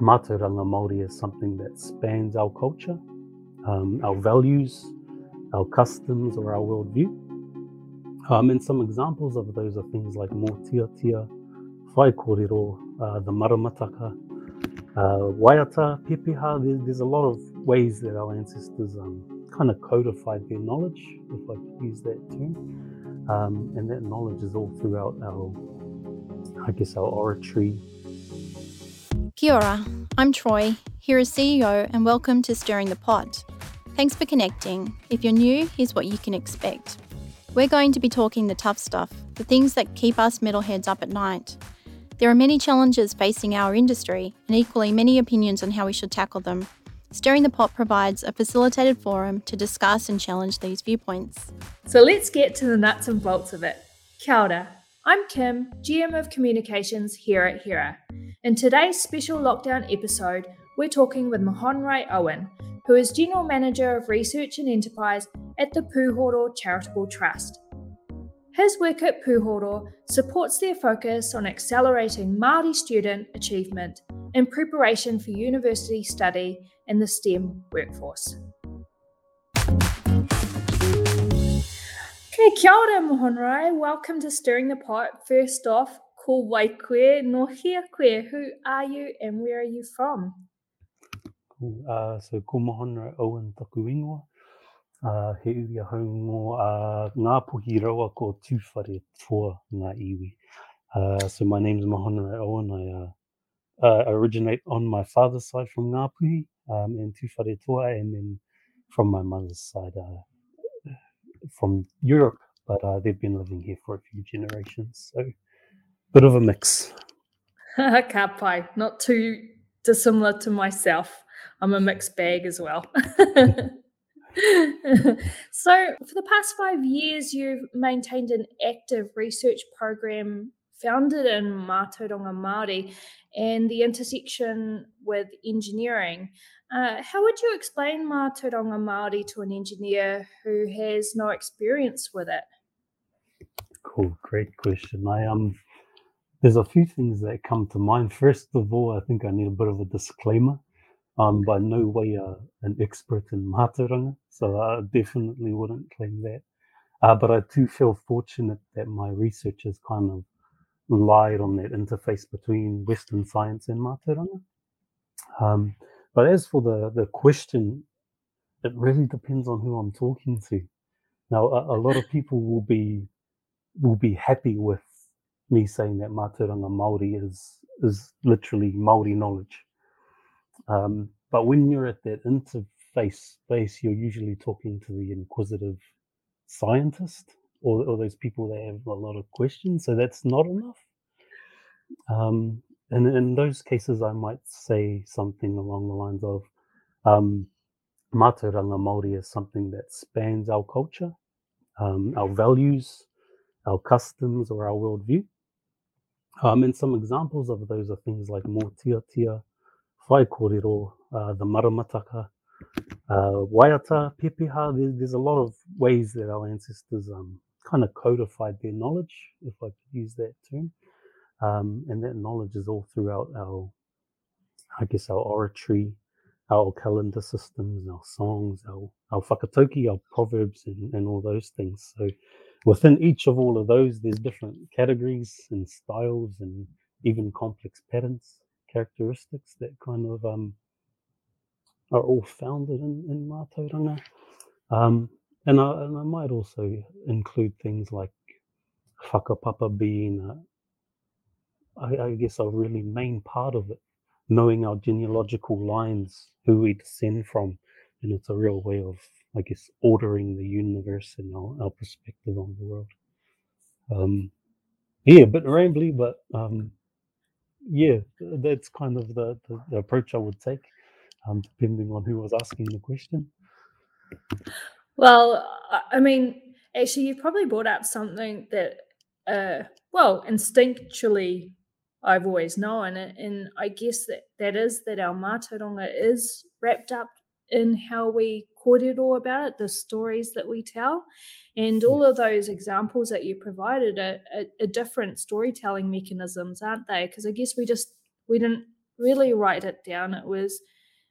Mātauranga Māori is something that spans our culture, um, our values, our customs, or our worldview. Um, and some examples of those are things like mō tia tia, whai kōrero, uh, the maramataka, uh, waiata, pepeha. There's, there's, a lot of ways that our ancestors um, kind of codified their knowledge, if I could use that term. Um, and that knowledge is all throughout our, I guess, our oratory. Kia ora, I'm Troy, here as CEO, and welcome to Stirring the Pot. Thanks for connecting. If you're new, here's what you can expect. We're going to be talking the tough stuff, the things that keep us metalheads up at night. There are many challenges facing our industry, and equally many opinions on how we should tackle them. Stirring the Pot provides a facilitated forum to discuss and challenge these viewpoints. So let's get to the nuts and bolts of it. Kia ora. I'm Kim, GM of Communications here at HERA. In today's special lockdown episode, we're talking with Mahonri Owen, who is General Manager of Research and Enterprise at the Puhoro Charitable Trust. His work at Puhoro supports their focus on accelerating Māori student achievement in preparation for university study in the STEM workforce. Okay, kia ora, Mahonri. Welcome to Stirring the Pot. First off, ko Waikwe no hia koe. Who are you and where are you from? Uh, so ko Mahonri Owen taku ingoa. Uh, he ui a haungo uh, ngā puhi rawa ko tūwhare toa ngā iwi. Uh, so my name is Mahonri Owen. I uh, uh, originate on my father's side from Ngāpuhi um, and Tūwhare Toa, and then from my mother's side uh, from Europe, but uh, they've been living here for a few generations. So bit of a mix. Kapai, not too dissimilar to myself. I'm a mixed bag as well. so, for the past five years, you've maintained an active research program founded in Mātauranga Māori and the intersection with engineering. Uh, how would you explain Mātauranga Māori to an engineer who has no experience with it? Cool, great question. I um there's a few things that come to mind. First of all, I think I need a bit of a disclaimer. I'm by no way uh, an expert in Mātauranga, so I definitely wouldn't claim that. Uh, but I do feel fortunate that my research has kind of lied on that interface between Western science and Mātauranga. Um, but as for the, the question, it really depends on who I'm talking to. Now, a, a lot of people will be will be happy with me saying that Mātauranga Māori is is literally Māori knowledge. Um, but when you're at that interface space, you're usually talking to the inquisitive scientist or, or those people that have a lot of questions. So that's not enough. Um, and in those cases, I might say something along the lines of um, Mātauranga Māori is something that spans our culture, um, our values, our customs, or our worldview. Um, and some examples of those are things like mō tia tia, whai kōrero, uh, the maramataka, uh, waiata, pepeha. There's, there's a lot of ways that our ancestors um, kind of codified their knowledge, if I could use that term. Um, and that knowledge is all throughout our, I guess, our oratory, our calendar systems, our songs, our, our whakatauki, our proverbs, and, and all those things. So within each of all of those, there's different categories and styles and even complex patterns, characteristics that kind of um, are all founded in, in Mātauranga. Um, and, I, and I might also include things like whakapapa being, a, I, I guess, a really main part of it, knowing our genealogical lines, who we descend from. And it's a real way of I guess, ordering the universe and our, our perspective on the world. Um, yeah, a bit rambly, but um, yeah, that's kind of the, the, the approach I would take, um, depending on who was asking the question. Well, I mean, actually, you've probably brought up something that, uh, well, instinctually, I've always known, and I guess that that is that our mātauranga is wrapped up in how we it kōrero about it, the stories that we tell. And all of those examples that you provided are, are, are different storytelling mechanisms, aren't they? Because I guess we just we didn't really write it down. It was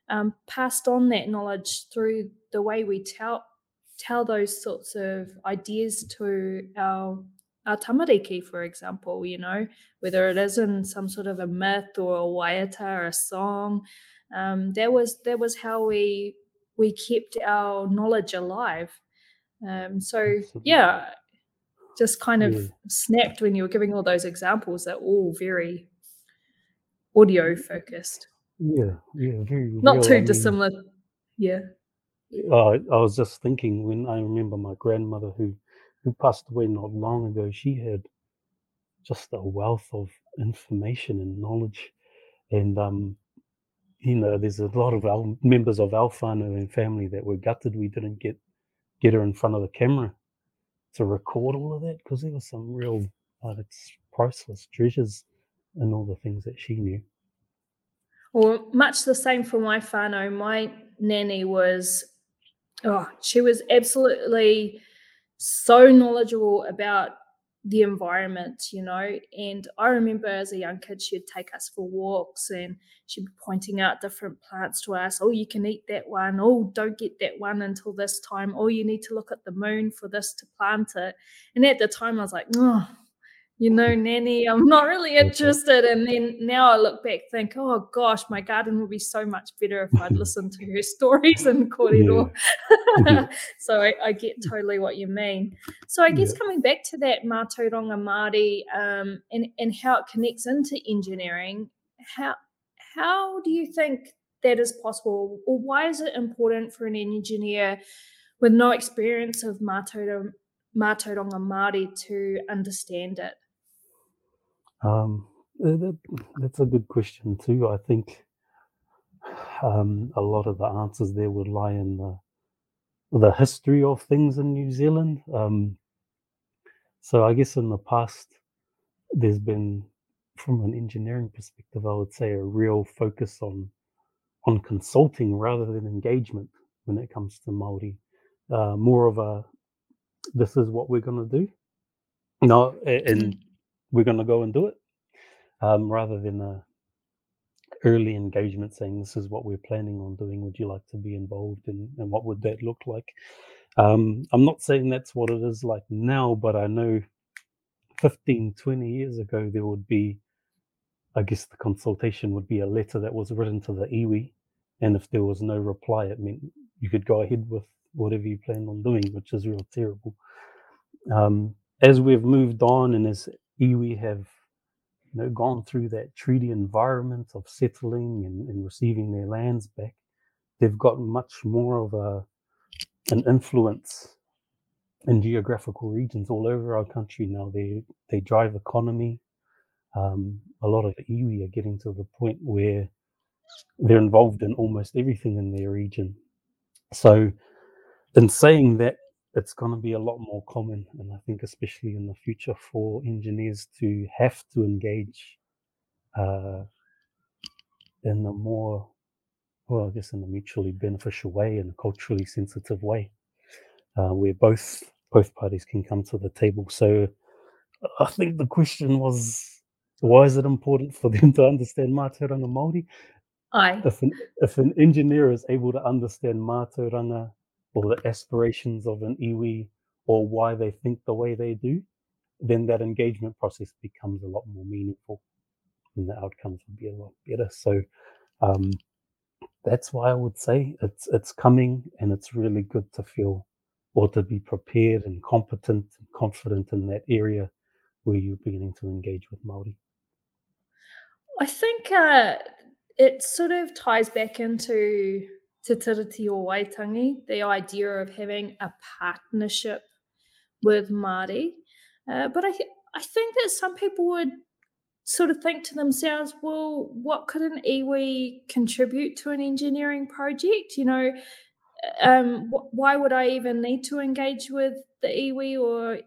um, passed on that knowledge through the way we tell tell those sorts of ideas to our our tamariki, for example, you know, whether it is in some sort of a myth or a waiata or a song, um, that was that was how we we kept our knowledge alive. Um, so yeah, just kind of yeah. snapped when you were giving all those examples. They're all very audio focused. Yeah, yeah, very not real. too I dissimilar. Yeah. Uh, I was just thinking when I remember my grandmother who who passed away not long ago. She had just a wealth of information and knowledge, and um, you know, there's a lot of our members of our whānau and family that were gutted we didn't get get her in front of the camera to record all of that because there was some real, uh, it's priceless treasures and all the things that she knew. Well, much the same for my whānau. My nanny was, oh, she was absolutely so knowledgeable about the environment, you know. And I remember as a young kid, she'd take us for walks and she'd be pointing out different plants to us. Oh, you can eat that one. Oh, don't get that one until this time. Oh, you need to look at the moon for this to plant it. And at the time, I was like, oh, you know, nanny, I'm not really interested. And then now I look back, think, oh gosh, my garden would be so much better if I'd listened to her stories in Kōrero. Yeah. so I, I, get totally what you mean. So I guess yeah. coming back to that Mātauranga Māori um, and, and how it connects into engineering, how how do you think that is possible? Or why is it important for an engineer with no experience of Mātauranga, Mātauranga Māori to understand it? Um, that, that's a good question too. I think um, a lot of the answers there would lie in the the history of things in New Zealand. Um, so I guess in the past, there's been, from an engineering perspective, I would say a real focus on on consulting rather than engagement when it comes to Maori. Uh, more of a, this is what we're going to do. No, and we're going to go and do it um, rather than a early engagement saying this is what we're planning on doing. Would you like to be involved in and what would that look like? Um, i'm not saying that's what it is like now but i know 15 20 years ago there would be i guess the consultation would be a letter that was written to the iwi and if there was no reply it meant you could go ahead with whatever you planned on doing which is real terrible. Um, as we've moved on and as iwi have you know, gone through that treaty environment of settling and, and receiving their lands back, they've got much more of a an influence in geographical regions all over our country now. They they drive economy. Um, a lot of iwi are getting to the point where they're involved in almost everything in their region. So, in saying that, it's going to be a lot more common. And I think, especially in the future, for engineers to have to engage uh, in a more, well, I guess, in a mutually beneficial way, in a culturally sensitive way, uh, where both both parties can come to the table. So, I think the question was, why is it important for them to understand Mātauranga Māori? Aye. If an, if an engineer is able to understand Mātauranga or the aspirations of an iwi or why they think the way they do, then that engagement process becomes a lot more meaningful and the outcomes will be a lot better. So um, that's why I would say it's it's coming and it's really good to feel or to be prepared and competent and confident in that area where you're beginning to engage with Maori. I think uh, it sort of ties back into Te Tiriti o Waitangi, the idea of having a partnership with Māori. Uh, but I, th- I think that some people would sort of think to themselves, well, what could an iwi contribute to an engineering project? You know, um, wh- why would I even need to engage with the iwi or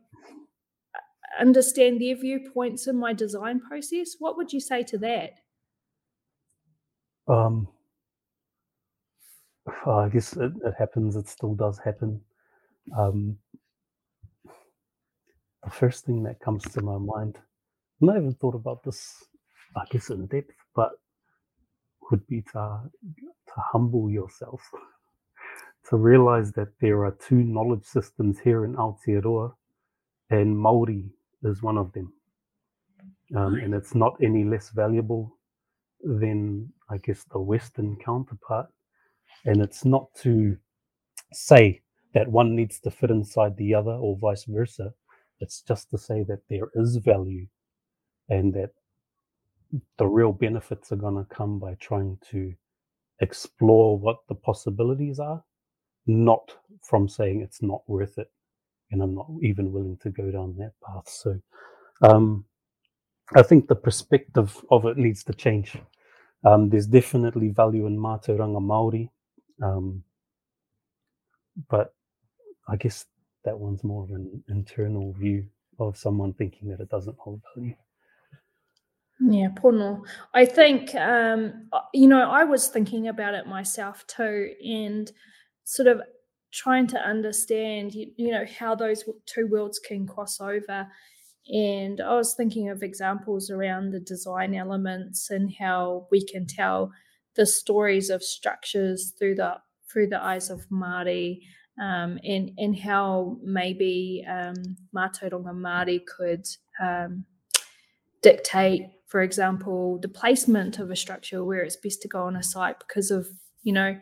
understand their viewpoints in my design process? What would you say to that? Um, I guess it, it, happens. It still does happen. Um, the first thing that comes to my mind, and I haven't thought about this, I guess, in depth, but would be to, to humble yourself, to realize that there are two knowledge systems here in Aotearoa, and Maori is one of them. Um, and it's not any less valuable than, I guess, the Western counterpart. And it's not to say that one needs to fit inside the other or vice versa. It's just to say that there is value and that the real benefits are going to come by trying to explore what the possibilities are, not from saying it's not worth it. And I'm not even willing to go down that path. So um, I think the perspective of it needs to change. Um, there's definitely value in Mātauranga Māori, um, but I guess that one's more of an internal view of someone thinking that it doesn't hold value. Yeah, pono. I think um, uh, you know I was thinking about it myself too, and sort of trying to understand you, you know how those two worlds can cross over. And I was thinking of examples around the design elements and how we can tell the stories of structures through the through the eyes of Māori, um, and and how maybe um, Mātauranga Māori could um, dictate, for example, the placement of a structure where it's best to go on a site because of you know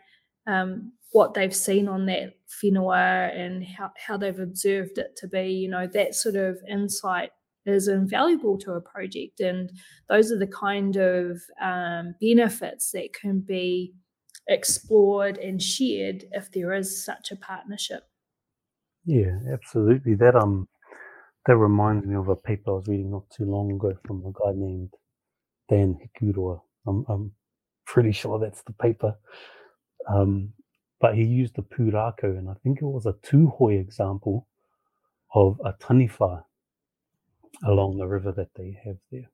um, what they've seen on that whenua and how, how they've observed it to be. You know that sort of insight is invaluable to a project, and those are the kind of um, benefits that can be explored and shared if there is such a partnership. Yeah, absolutely. That um that reminds me of a paper I was reading not too long ago from a guy named Dan Hikuroa. I'm, I'm pretty sure that's the paper. Um, but he used the pūrākau, and I think it was a Tūhoe example of a taniwha along the river that they have there.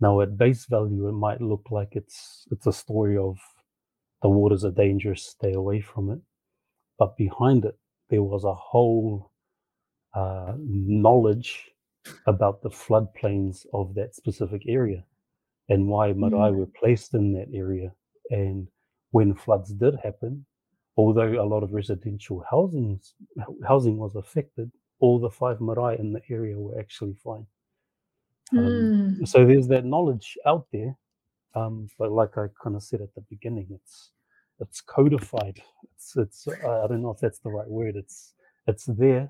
Now, at base value, it might look like it's it's a story of the waters are dangerous, stay away from it. But behind it, there was a whole uh, knowledge about the floodplains of that specific area and why marae mm. were placed in that area. And when floods did happen, although a lot of residential housing housing was affected, all the five marae in the area were actually fine. Um, mm. So there's that knowledge out there, um, but like I kind of said at the beginning, it's it's codified. It's it's I don't know if that's the right word. It's it's there,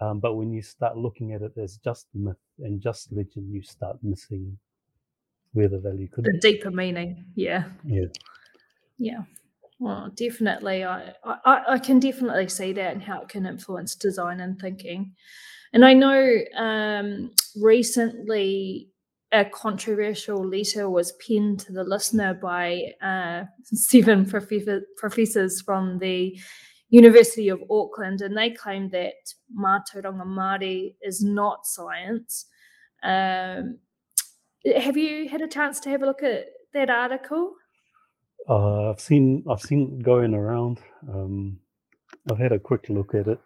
um, but when you start looking at it as just myth and just legend, you start missing where the value could the be. deeper meaning. Yeah. Yeah. Yeah. Well, definitely. I, I I can definitely see that and how it can influence design and thinking. And I know um, recently a controversial letter was penned to the listener by uh, seven professor, professors from the University of Auckland, and they claim that Mātauranga Māori is not science. Um, have you had a chance to have a look at that article? Uh, I've seen I've seen it going around. Um, I've had a quick look at it.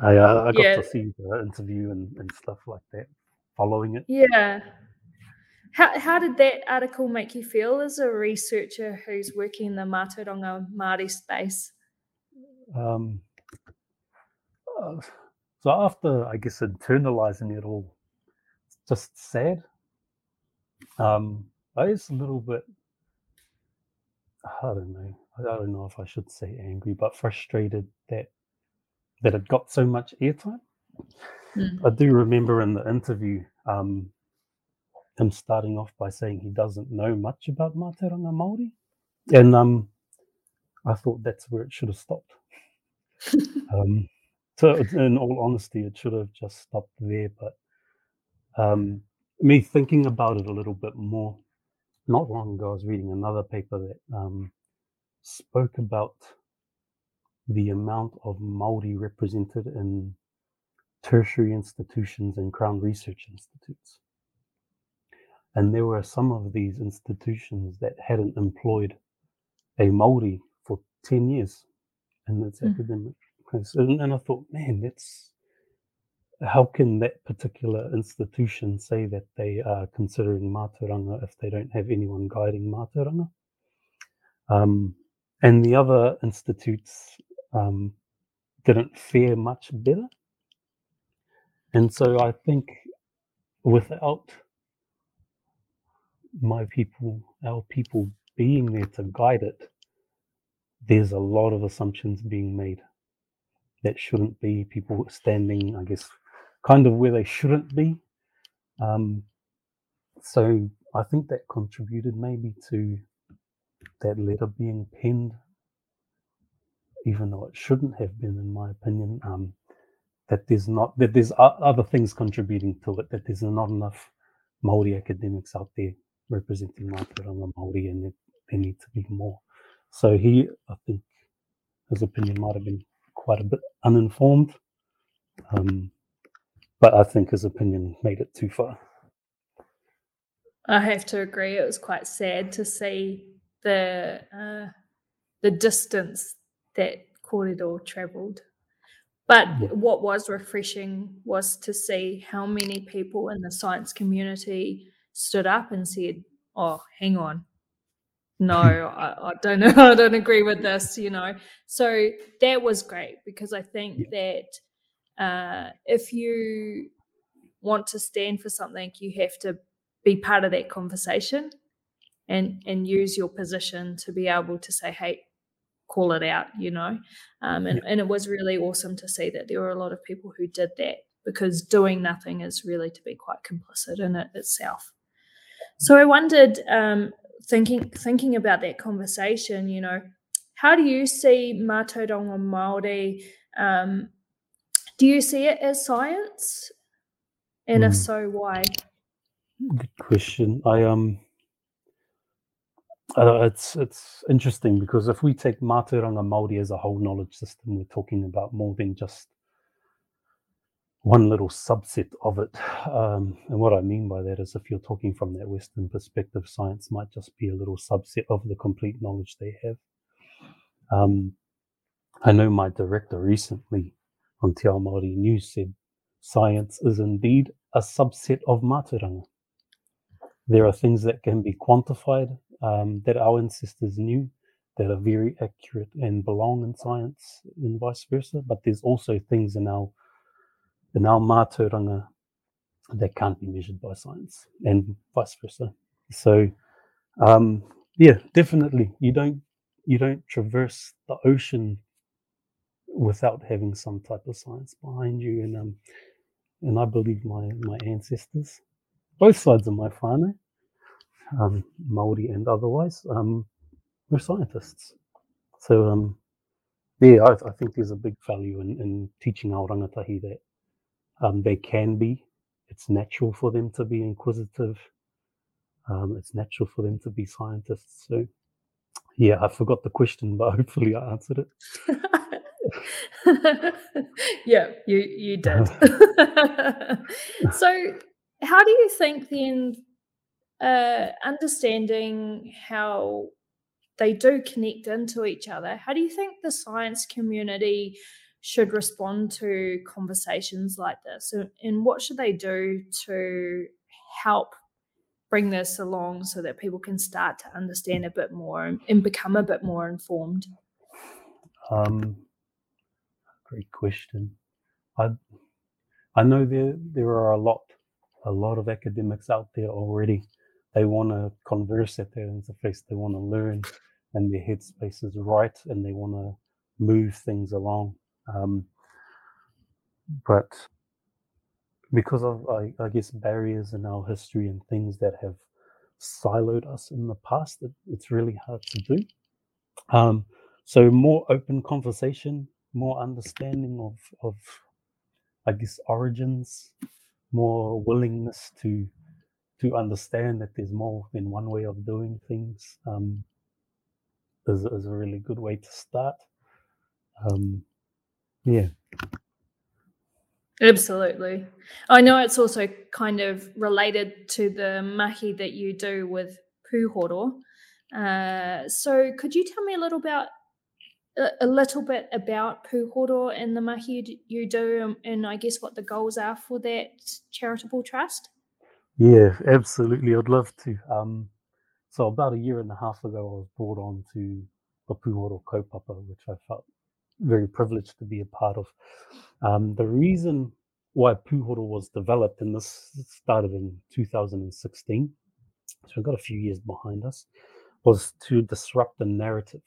I uh, I got yeah. to see the interview and, and stuff like that following it. Yeah. How, how did that article make you feel as a researcher who's working in the Mātauranga Māori space? Um, uh, so after, I guess, internalizing it all, it's just sad. Um, I was a little bit, I don't know, I don't know if I should say angry, but frustrated that that it got so much airtime. Mm. I do remember in the interview, um, him starting off by saying he doesn't know much about Mātauranga Māori. And um, I thought that's where it should have stopped. um, so, in all honesty, it should have just stopped there. But um, me thinking about it a little bit more, not long ago, I was reading another paper that um, spoke about the amount of Maori represented in tertiary institutions and Crown Research Institutes. And there were some of these institutions that hadn't employed a Maori for 10 years in its mm. academic place. And, and I thought, man, that's how can that particular institution say that they are considering Mātauranga if they don't have anyone guiding Mātauranga? Um, and the other institutes um, didn't fare much better. And so I think without my people, our people being there to guide it, there's a lot of assumptions being made that shouldn't be. People standing, I guess, kind of where they shouldn't be. Um, so I think that contributed maybe to that letter being penned, even though it shouldn't have been, in my opinion. Um, that there's not that there's other things contributing to it. That there's not enough Maori academics out there representing Mātauranga Maori, and there need to be more. So he, I think, his opinion might have been quite a bit uninformed, um, but I think his opinion made it too far. I have to agree. It was quite sad to see the uh, the distance that Corridor travelled. But yeah. what was refreshing was to see how many people in the science community stood up and said, "Oh, hang on, no, I, I, don't know, I don't agree with this," you know. So that was great because I think yeah. that uh, if you want to stand for something, you have to be part of that conversation and and use your position to be able to say, "Hey, call it out," you know. Um, and, and it was really awesome to see that there were a lot of people who did that because doing nothing is really to be quite complicit in it itself. So I wondered, um, thinking thinking about that conversation, you know, how do you see Mātauranga Māori? Um, do you see it as science? And mm. if hmm. so, why? Good question. I um, uh, it's it's interesting because if we take Mātauranga Māori as a whole knowledge system, we're talking about more than just one little subset of it. Um, and what I mean by that is if you're talking from that Western perspective, science might just be a little subset of the complete knowledge they have. Um, I know my director recently Māori News said science is indeed a subset of Mātauranga. There are things that can be quantified um, that our ancestors knew that are very accurate and belong in science and vice versa, but there's also things in our the now mātauranga that can't be measured by science and vice versa. So um, yeah, definitely you don't you don't traverse the ocean without having some type of science behind you and um and I believe my my ancestors, both sides of my family, um, Maori and otherwise, um, were scientists. So um, yeah, I, I, think there's a big value in, in teaching our rangatahi that um, they can be. It's natural for them to be inquisitive. Um, it's natural for them to be scientists. So, yeah, I forgot the question, but hopefully I answered it. yeah, you you did. so, how do you think then, uh, understanding how they do connect into each other, how do you think the science community should respond to conversations like this? And what should they do to help bring this along so that people can start to understand a bit more and become a bit more informed? Um, great question. I I know there there are a lot a lot of academics out there already. They want to converse at their interface. They want to learn, and their headspace is right, and they want to move things along. Um, but because of, I, I, guess, barriers in our history and things that have siloed us in the past, it, it's really hard to do. Um, so more open conversation, more understanding of, of, I guess, origins, more willingness to to understand that there's more than one way of doing things um, is, is a really good way to start. Um, yeah. Absolutely. I know it's also kind of related to the mahi that you do with Pūhoro. Uh, so could you tell me a little about a, little bit about Pūhoro and the mahi you do and, and I guess what the goals are for that charitable trust? Yeah, absolutely. I'd love to. Um, so about a year and a half ago, I was brought on to the Puhoro Kaupapa, which I felt very privileged to be a part of. Um, the reason why Puhoro was developed, and this started in 2016, so we've got a few years behind us, was to disrupt the narrative.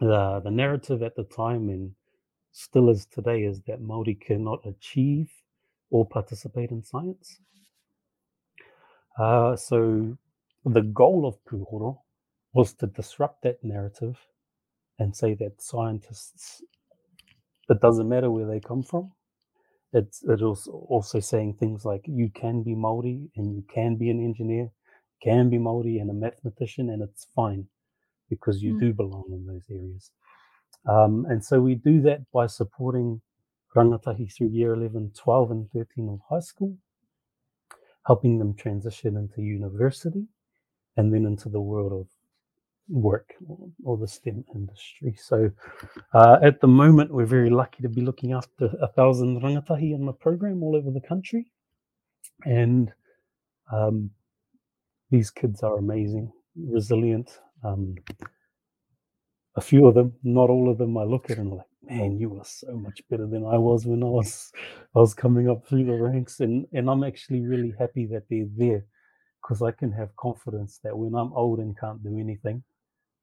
The, the narrative at the time and still is today is that Māori cannot achieve or participate in science. Uh, so the goal of Puhoro was to disrupt that narrative and say that scientists, it doesn't matter where they come from. It's it was also saying things like you can be Maori and you can be an engineer, can be Maori and a mathematician, and it's fine because you mm. do belong in those areas. Um, and so we do that by supporting rangatahi through year 11, 12, and 13 of high school, helping them transition into university and then into the world of work or, the STEM industry. So uh, at the moment, we're very lucky to be looking after a thousand rangatahi in the program all over the country. And um, these kids are amazing, resilient. Um, a few of them, not all of them, I look at and I'm like, man, you are so much better than I was when I was I was coming up through the ranks. And and I'm actually really happy that they're there because I can have confidence that when I'm old and can't do anything,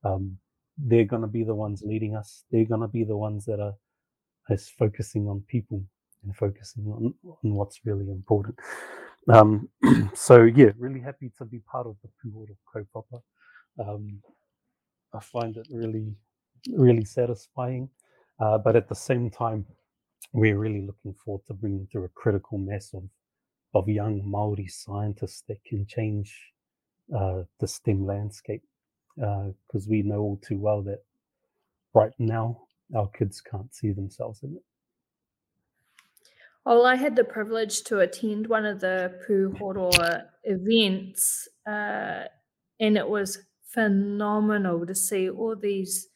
um, they're going to be the ones leading us. They're going to be the ones that are is focusing on people and focusing on, on what's really important. Um, so yeah, really happy to be part of the Puhoro Kaupapa. Um, I find it really, really satisfying. Uh, but at the same time, we're really looking forward to bringing through a critical mass of, of young Maori scientists that can change uh, the STEM landscape because uh, we know all too well that right now our kids can't see themselves in it. Well, I had the privilege to attend one of the Puhoro events, uh, and it was phenomenal to see all these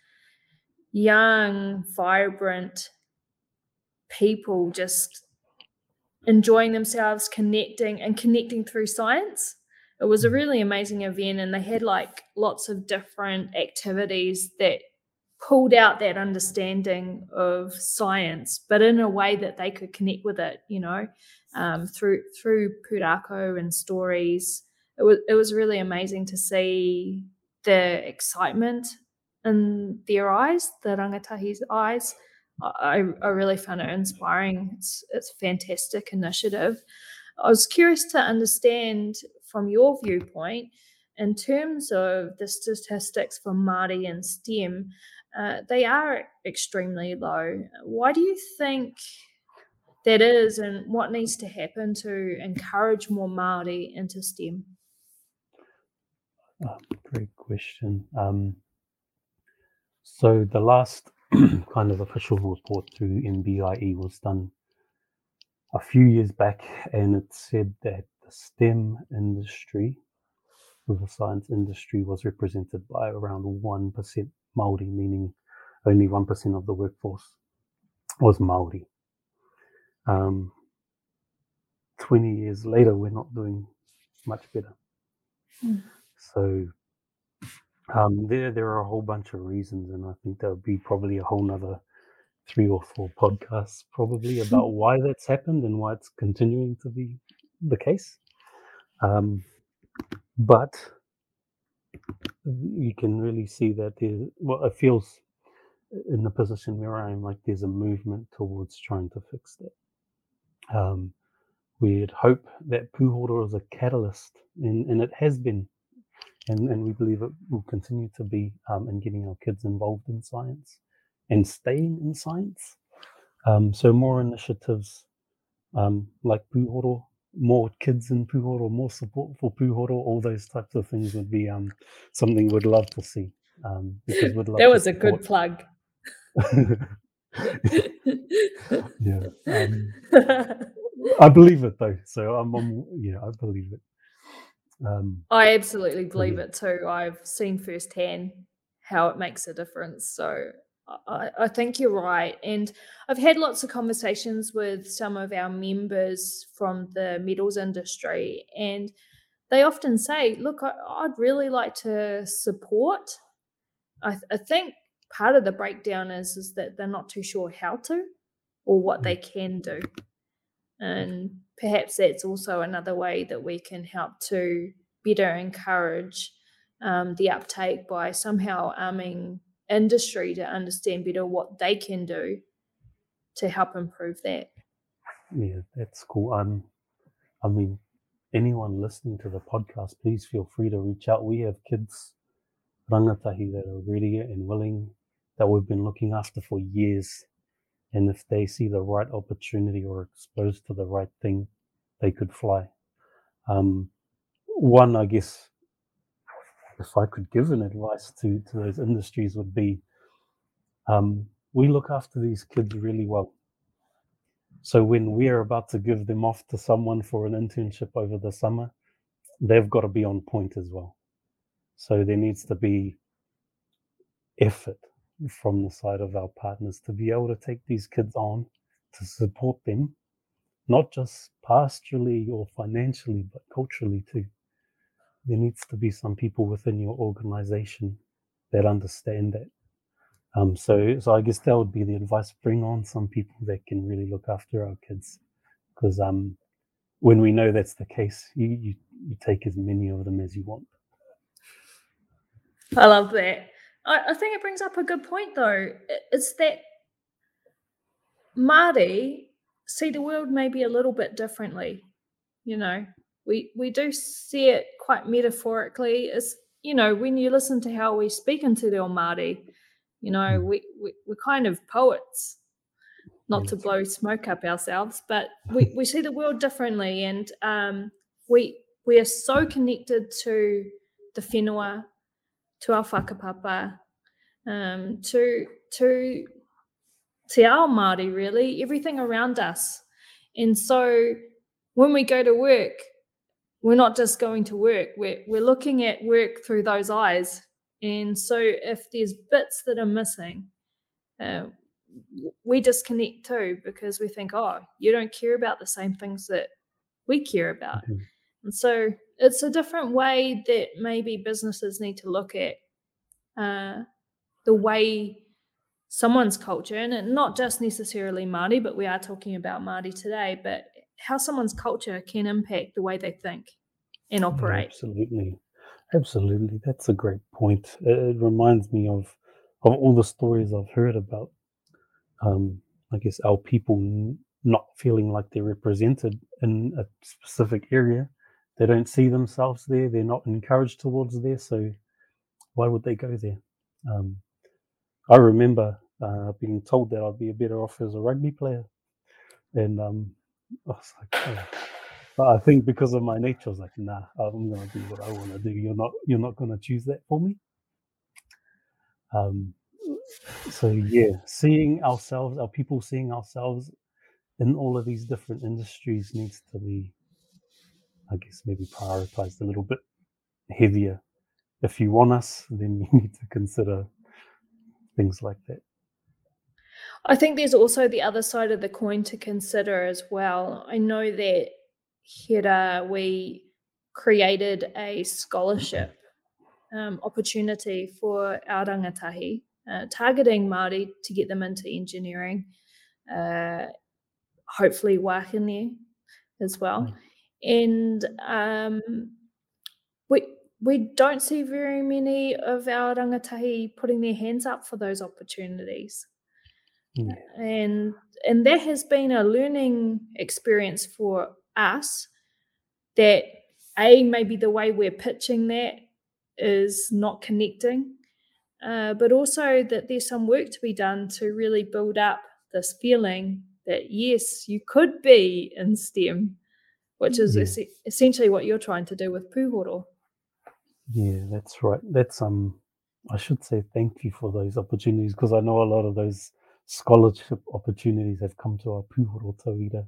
young, vibrant people just enjoying themselves, connecting, and connecting through science it was a mm. really amazing event and they had like lots of different activities that pulled out that understanding of science but in a way that they could connect with it you know um, through through pūrākau and stories it was it was really amazing to see the excitement in their eyes the rangatahi's eyes I, I really found it inspiring it's it's a fantastic initiative I was curious to understand from your viewpoint, in terms of the statistics for Māori and STEM, uh, they are extremely low. Why do you think that is, and what needs to happen to encourage more Māori into STEM? Oh, great question. Um, so the last kind of official report through MBIE was done a few years back, and it said that the STEM industry, the science industry, was represented by around 1% Maori, meaning only 1% of the workforce was Maori. Um, 20 years later, we're not doing much better. Mm. So um, there, there are a whole bunch of reasons, and I think there'll be probably a whole nother three or four podcasts probably about why that's happened and why it's continuing to be the case. Um, but you can really see that there's, well, it feels in the position where I am like there's a movement towards trying to fix that. Um, we'd hope that Puhoro is a catalyst, and, and it has been, and, and we believe it will continue to be um, in getting our kids involved in science and staying in science. Um, so more initiatives um, like Puhoro, more kids in Puhoro, more support for Puhoro, all those types of things would be um, something we'd love to see. Um, because we'd love that was a good plug. yeah, um, I believe it though. So I'm, I'm yeah, I believe it. Um, I absolutely believe yeah. it too. I've seen firsthand how it makes a difference. So I, I think you're right. And I've had lots of conversations with some of our members from the metals industry, and they often say, Look, I, would really like to support. I, th- I, think part of the breakdown is, is that they're not too sure how to or what they mm. can do. And perhaps that's also another way that we can help to better encourage um, the uptake by somehow arming industry to understand better what they can do to help improve that. Yeah, that's cool. Um, I mean, anyone listening to the podcast, please feel free to reach out. We have kids, rangatahi, that are ready and willing, that we've been looking after for years. And if they see the right opportunity or exposed to the right thing, they could fly. Um, one, I guess, if I could give an advice to, to those industries would be um, we look after these kids really well. So when we're about to give them off to someone for an internship over the summer, they've got to be on point as well. So there needs to be effort from the side of our partners to be able to take these kids on, to support them, not just pastorally or financially, but culturally too. There needs to be some people within your organization that understand that um, so, so I guess that would be the advice: bring on some people that can really look after our kids, because um, when we know that's the case, you, you you take as many of them as you want. I love that. I, I think it brings up a good point, though. It's that Māori see the world maybe a little bit differently. You know, we we do see it quite metaphorically. It's you know when you listen to how we speak into the Māori you know, hmm. we, we, we're kind of poets, not to blow smoke up ourselves, but we, we see the world differently. And um, we, we are so connected to the whenua, to our whakapapa, um, to, to Te Ao Māori, really, everything around us. And so when we go to work, we're not just going to work, we're, we're looking at work through those eyes and so if there's bits that are missing, uh, we disconnect too because we think, oh, you don't care about the same things that we care about. Mm-hmm. And so it's a different way that maybe businesses need to look at uh, the way someone's culture, and not just necessarily Māori, but we are talking about Māori today, but how someone's culture can impact the way they think and operate. Yeah, absolutely. Absolutely, that's a great point. It, it reminds me of of all the stories I've heard about. Um, I guess our people not feeling like they're represented in a specific area. They don't see themselves there. They're not encouraged towards there. So why would they go there? Um, I remember uh, being told that I'd be a better off as a rugby player, and um, I was like, oh, but I think because of my nature, I was like, nah, I'm gonna do what I want to do. You're not, you're not gonna choose that for me. Um, so yeah, seeing ourselves, our people seeing ourselves in all of these different industries needs to be, I guess, maybe prioritized a little bit heavier. If you want us, then you need to consider things like that. I think there's also the other side of the coin to consider as well. I know that here we created a scholarship um, opportunity for our rangatahi, uh, targeting Māori to get them into engineering, uh, hopefully there as well. Mm. And um, we, we don't see very many of our rangatahi putting their hands up for those opportunities. Mm. And and that has been a learning experience for us that a maybe the way we're pitching that is not connecting uh, but also that there's some work to be done to really build up this feeling that yes you could be in stem which is yeah. es- essentially what you're trying to do with puhoro yeah that's right that's um i should say thank you for those opportunities because i know a lot of those scholarship opportunities have come to our puhoro tauira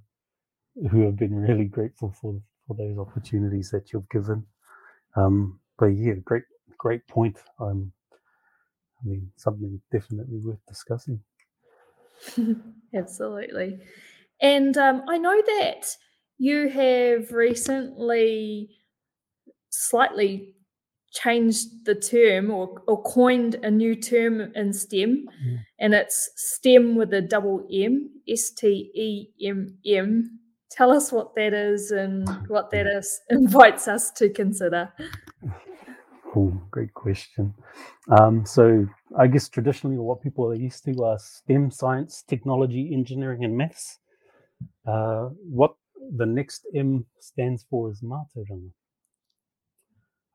who have been really grateful for for those opportunities that you've given. Um, but yeah, great great point. Um, I mean, something definitely worth discussing. Absolutely, and um, I know that you have recently slightly changed the term or, or coined a new term in STEM, mm. and it's STEM with a double M, S T E M M. Tell us what that is and what that is invites us to consider. Cool, great question. Um, so, I guess traditionally, what people are used to are STEM, science, technology, engineering, and maths. Uh, what the next M stands for is Mātauranga.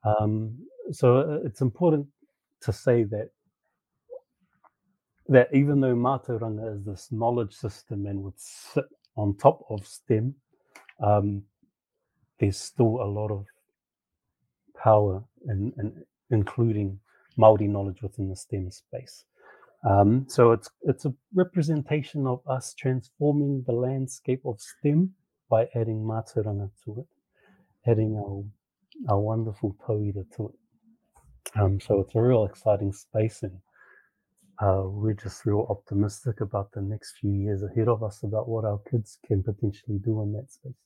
Um, so uh, it's important to say that that even though Mātauranga is this knowledge system and would sit on top of STEM, um, there's still a lot of power in, in including Maori knowledge within the STEM space. Um, so it's it's a representation of us transforming the landscape of STEM by adding Mātauranga to it, adding our a wonderful tauira to it. Um, so it's a real exciting space, and uh, we're just real optimistic about the next few years ahead of us about what our kids can potentially do in that space.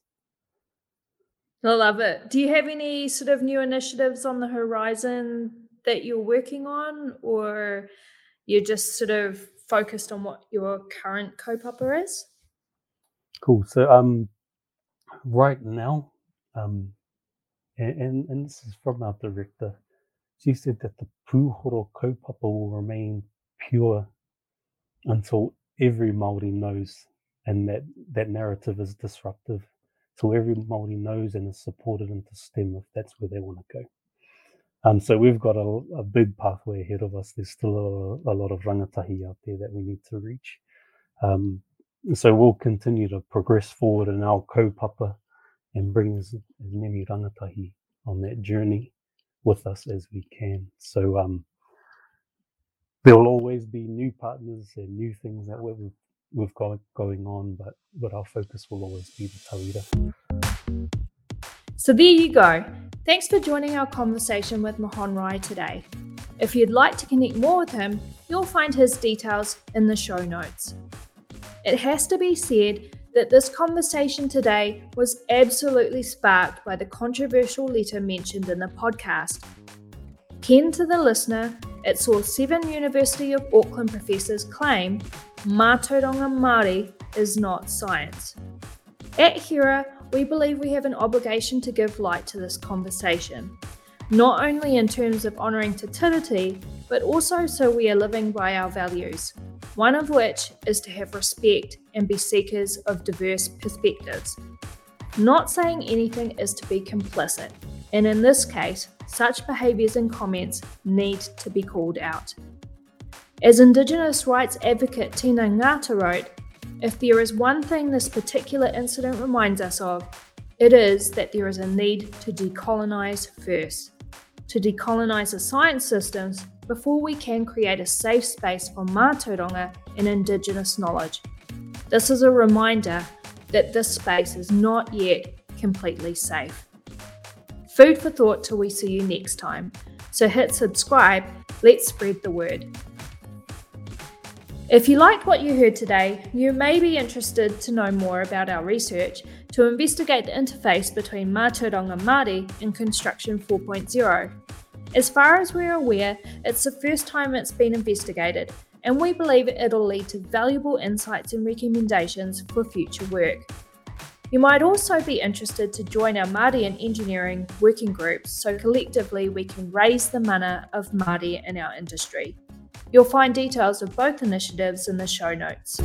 I love it. Do you have any sort of new initiatives on the horizon that you're working on, or you're just sort of focused on what your current kaupapa is? Cool. So, um, right now, um, and, and, and this is from our director. She said that the Puhoro kaupapa will remain pure until every Māori knows and that that narrative is disruptive. So every Māori knows and is supported into STEM if that's where they want to go. Um, so we've got a, a, big pathway ahead of us. There's still a, a, lot of rangatahi out there that we need to reach. Um, so we'll continue to progress forward in our kaupapa and bring as, as many rangatahi on that journey with us as we can. So um, there will always be new partners and new things that we've, we've got going on, but, but our focus will always be the tauira. So there you go. Thanks for joining our conversation with Mahonri today. If you'd like to connect more with him, you'll find his details in the show notes. It has to be said that this conversation today was absolutely sparked by the controversial letter mentioned in the podcast. Ken to the listener, it saw seven University of Auckland professors claim Mātauranga Māori is not science. At HERA, we believe we have an obligation to give light to this conversation, not only in terms of honouring Te but also so we are living by our values, one of which is to have respect and be seekers of diverse perspectives. Not saying anything is to be complicit, and in this case, such behaviours and comments need to be called out. As Indigenous rights advocate Tina Ngata wrote, if there is one thing this particular incident reminds us of, it is that there is a need to decolonise first. To decolonise the science systems before we can create a safe space for Mātauranga and Indigenous knowledge. This is a reminder that this space is not yet completely safe. Food for thought till we see you next time. So hit subscribe, let's spread the word. If you liked what you heard today, you may be interested to know more about our research to investigate the interface between Mātauranga Māori and Construction 4.0. As far as we're aware, it's the first time it's been investigated, and we believe it'll lead to valuable insights and recommendations for future work. You might also be interested to join our Māori and engineering working groups so collectively we can raise the mana of Māori in our industry. You'll find details of both initiatives in the show notes.